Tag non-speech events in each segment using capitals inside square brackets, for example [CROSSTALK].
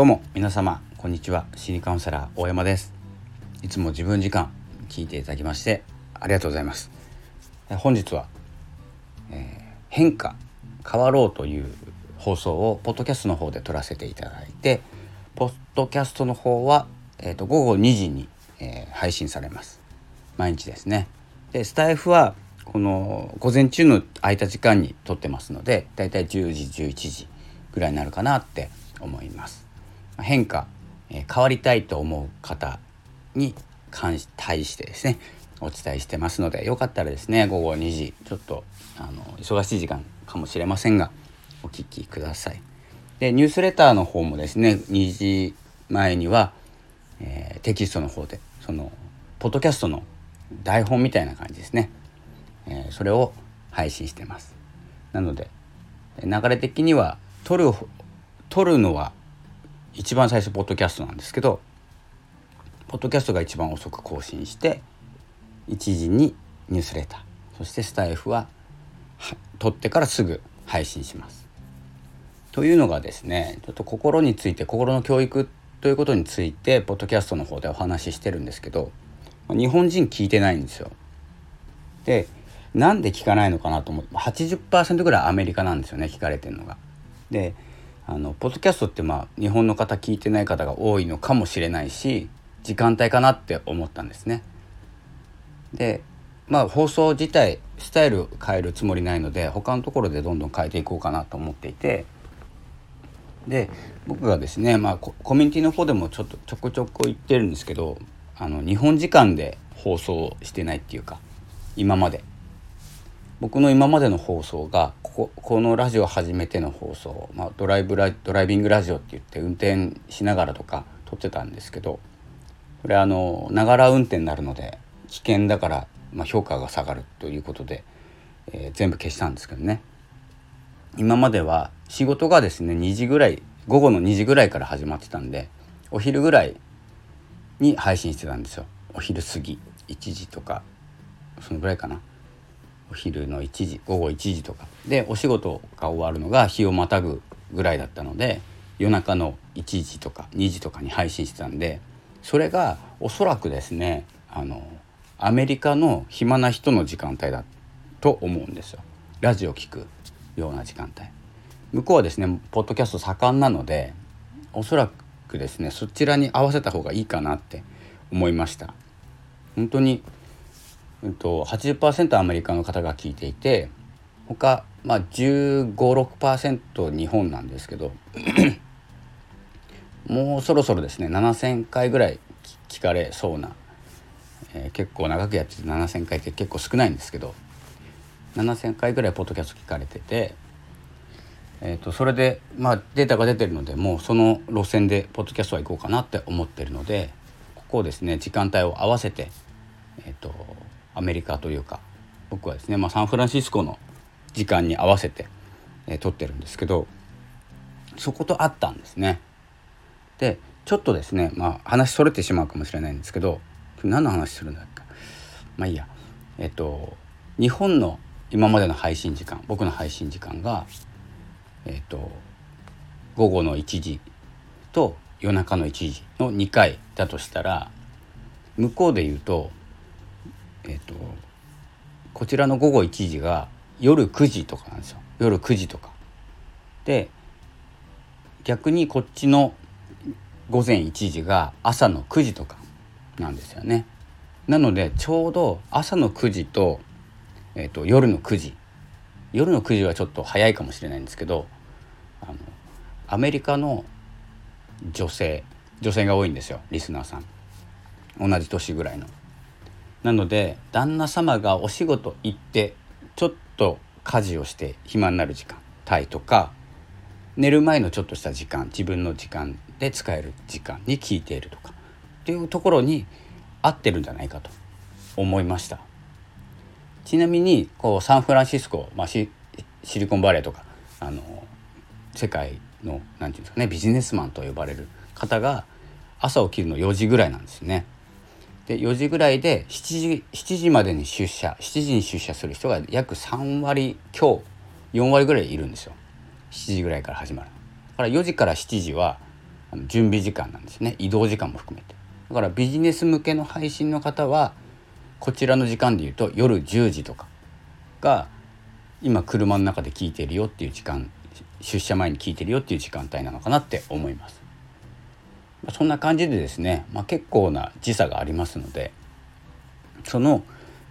どうも皆様こんにちは。心理カウンセラー大山です。いつも自分時間聞いていただきましてありがとうございます。本日は、えー、変化変わろうという放送をポッドキャストの方で撮らせていただいてポッドキャストの方は、えーと、午後2時に、えー、配信されます。毎日ですね。でスタイフはこの午前中の空いた時間に撮ってますのでだいたい10時11時ぐらいになるかなって思います。変化、え、変わりたいと思う方に関し対してですねお伝えしてますのでよかったらですね午後2時ちょっとあの忙しい時間かもしれませんがお聞きください。でニュースレターの方もですね2時前には、えー、テキストの方でそのポッドキャストの台本みたいな感じですね、えー、それを配信してますなので流れ的には撮る撮るのは一番最初ポッドキャストなんですけどポッドキャストが一番遅く更新して1時にニュースレターそしてスタイフは撮ってからすぐ配信しますというのがですねちょっと心について心の教育ということについてポッドキャストの方でお話ししてるんですけど日本人聞いてないんですよ。でなんで聞かないのかなと思って80%ぐらいアメリカなんですよね聞かれてるのが。であのポッドキャストってまあ日本の方聞いてない方が多いのかもしれないし時間帯かなって思ったんですね。でまあ放送自体スタイル変えるつもりないので他のところでどんどん変えていこうかなと思っていてで僕がですね、まあ、コミュニティの方でもちょっとちょこちょこ言ってるんですけどあの日本時間で放送してないっていうか今まで僕の今までの放送がこここのラジオ初めての放送、まあ、ドライブラドライビングラジオって言って運転しながらとか撮ってたんですけどこれあのながら運転になるので危険だから、まあ、評価が下がるということで、えー、全部消したんですけどね。今までは仕事がですね2時ぐらい午後の2時ぐらいから始まってたんでお昼ぐらいに配信してたんですよ。お昼過ぎ1時とかそのぐらいかな。お昼の1時午後1時とか。でお仕事が終わるのが日をまたぐぐらいだったので夜中の1時とか2時とかに配信してたんでそれがおそらくですねあのアメリカの暇な人の時間帯だと思うんですよ。ラジオ聞くような時間帯。向こうはですねポッドキャスト盛んなのでおそらくですねそちらに合わせた方がいいかなって思いました。本当に、うんと、80%アメリカの方が聞いていて他、まあ、1516%日本なんですけど [CLEARS THROAT] もうそろそろですね7,000回ぐらい聞かれそうな、えー、結構長くやってて7,000回って結構少ないんですけど7,000回ぐらいポッドキャスト聞かれてて、えー、とそれで、まあ、データが出てるのでもうその路線でポッドキャストは行こうかなって思ってるのでここをですね時間帯を合わせて、えーと、アメリカというか僕はですね、まあ、サンフランシスコの時間に合わせて、えー、撮ってるんですけどそことあったんですね。でちょっとですね、まあ、話それてしまうかもしれないんですけど何の話するんだっけ？まあいいやえっと日本の今までの配信時間僕の配信時間がえっ、と午後の1時と夜中の1時の2回だとしたら向こうで言う、とこちらの午後1時が夜9時とかなんですよ夜9時とか。で逆にこっちの午前1時が朝の9時とかなんですよね。なのでちょうど朝の9時と,、えーと、夜の9時夜の9時はちょっと早いかもしれないんですけどあのアメリカの女性女性が多いんですよリスナーさん同じ年ぐらいの。なので旦那様がお仕事行ってちょっと家事をして暇になる時間帯とか寝る前のちょっとした時間自分の時間で使える時間に聞いているとかっていうところに合ってるんじゃないかと思いましたちなみにこうサンフランシスコ、まあ、シリコンバレーとかあの世界の何て言うんですかねビジネスマンと呼ばれる方が朝起きるの4時ぐらいなんですね。で4時ぐらいで7時 ,7 時までに出社。7時に出社する人が約3割強4割ぐらいいるんですよ。7時ぐらいから始まる。だから4時から7時は準備時間なんですね。移動時間も含めて。だからビジネス向けの配信の方はこちらの時間で言うと夜10時とかが今車の中で聞いてるよっていう時間出社前に聞いてるよっていう時間帯なのかなって思います。そんな感じでですね、まあ、結構な時差がありますのでその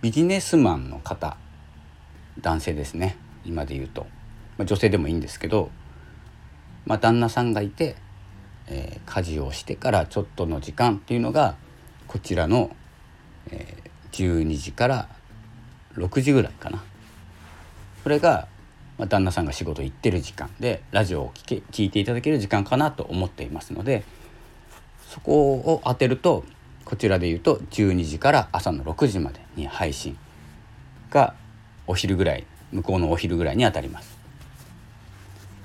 ビジネスマンの方男性ですね今で言うと、まあ、女性でもいいんですけど、まあ、旦那さんがいて、えー、家事をしてからちょっとの時間っていうのがこちらの、えー、12時から6時ぐらいかな。それがまあ、旦那さんが仕事行ってる時間でラジオを聴け聞いていただける時間かなと思っていますのでそこを当てるとこちらで言うと12時から朝の6時までに配信がお昼ぐらい向こうのお昼ぐらいに当たります。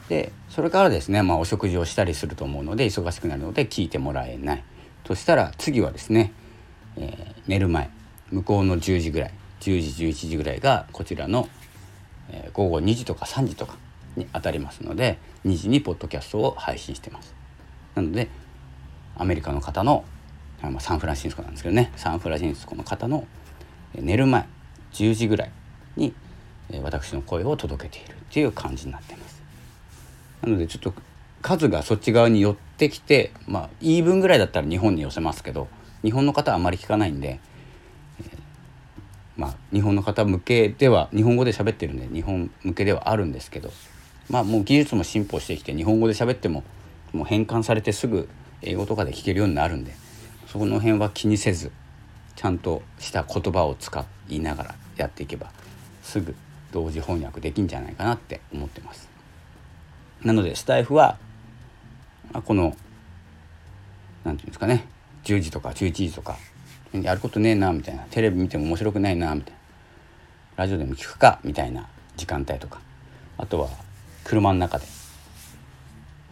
でそれからですね、まあ、お食事をしたりすると思うので忙しくなるので聞いてもらえないそしたら次はですね、えー、寝る前向こうの10時ぐらい10時11時ぐらいがこちらのえ午後2時とか3時とかに当たりますので2時にポッドキャストを配信してます。なのでアメリカの方の、サンフランシスコなんですけどねサンフランシスコの方の寝る前10時ぐらいに私の声を届けているっていう感じになってます。なのでちょっと数がそっち側に寄ってきてまあ言い分ぐらいだったら日本に寄せますけど日本の方はあまり聞かないんでまあ、日本の方向けでは日本語で喋ってるんで日本向けではあるんですけどまあもう技術も進歩してきて日本語で喋ってももう変換されてすぐ英語とかで聞けるようになるんでそこの辺は気にせずちゃんとした言葉を使いながらやっていけばすぐ同時翻訳できんじゃないかなって思ってます。なのでスタイフはこの何て言うんですかね10時とか11時とかやることねえなみたいなテレビ見ても面白くないなみたいなラジオでも聞くかみたいな時間帯とかあとは車の中で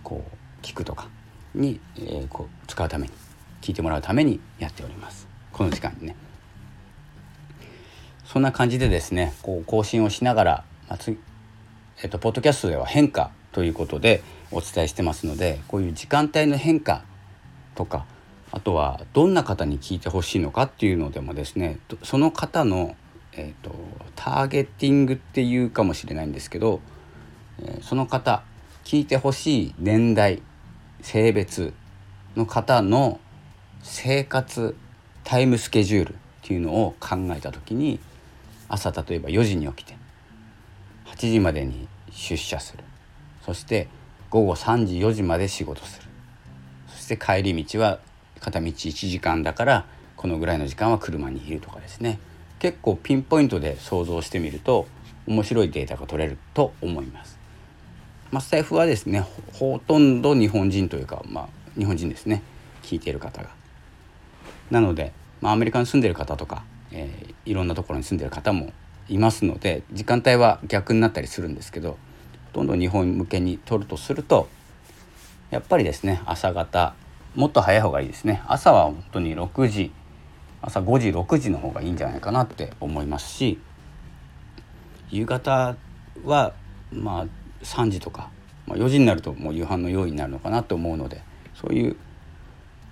こう聞くとかに、えー、こう使うために聞いてもらうためにやっております。この時間にね。そんな感じでですねこう更新をしながら、まあつえっと、ポッドキャストでは変化ということでお伝えしてますのでこういう時間帯の変化とかあとはどんな方に聞いてほしいのかっていうのでもですねその方の、えーと、ターゲティングっていうかもしれないんですけど、えー、その方聞いてほしい年代性別の方の生活タイムスケジュールっていうのを考えた時に朝例えば4時に起きて8時までに出社する。そして午後3時4時まで仕事する。そして帰り道は片道1時間だからこのぐらいの時間は車にいるとかですね。結構ピンポイントで想像してみると面白いデータが取れると思います。まあ、スタイフはですねほとんど日本人というか、まあ、日本人ですね聞いている方が。なので、まあ、アメリカに住んでる方とか、えー、いろんなところに住んでる方もいますので時間帯は逆になったりするんですけどほとんど日本向けに取るとするとやっぱりですね朝方もっと早い方がいいですね朝は本当に6時朝5時6時の方がいいんじゃないかなって思いますし夕方はまあ3時とか、まあ、4時になるともう夕飯の用意になるのかなと思うのでそういう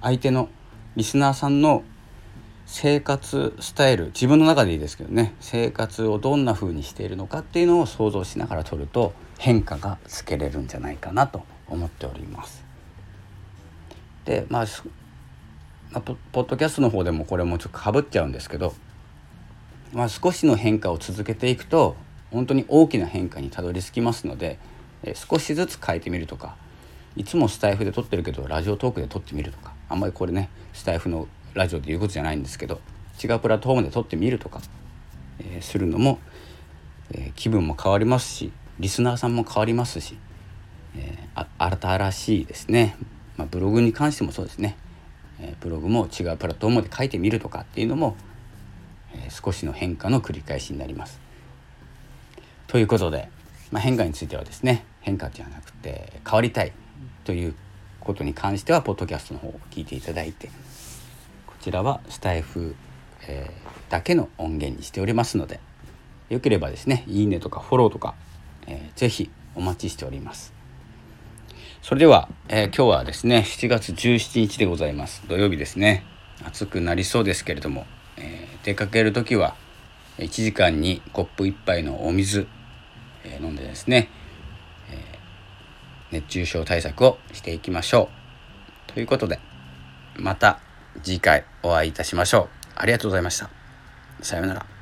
相手のリスナーさんの生活スタイル自分の中でいいですけどね生活をどんな風にしているのかっていうのを想像しながら撮ると変化がつけれるんじゃないかなと思っております。でまあポッドキャストの方でもこれもちょっとかぶっちゃうんですけど、まあ、少しの変化を続けていくと本当に大きな変化にたどり着きますので、え少しずつ変えてみるとかいつもスタイフで撮ってるけどラジオトークで撮ってみるとかあんまりこれねスタイフのラジオで言うことじゃないんですけど違うプラットフォームで撮ってみるとか、えー、するのも、えー、気分も変わりますしリスナーさんも変わりますし、えー、新しいですねまあ、ブログに関してもそうですね、え、ブログも違うプラットフォームで書いてみるとかっていうのも、え、少しの変化の繰り返しになります。ということで、まあ、変化についてはですね変化ではなくて変わりたいということに関してはポッドキャストの方を聞いていただいてこちらはスタイフ、えー、だけの音源にしておりますのでよければですねいいねとかフォローとか、えー、ぜひお待ちしております。それでは、えー、今日はですね7月17日でございます土曜日ですね暑くなりそうですけれども、えー、出かける時は1時間にコップ1杯のお水、え、飲んでですね、え熱中症対策をしていきましょう。ということでまた次回お会いいたしましょう。ありがとうございました。さようなら。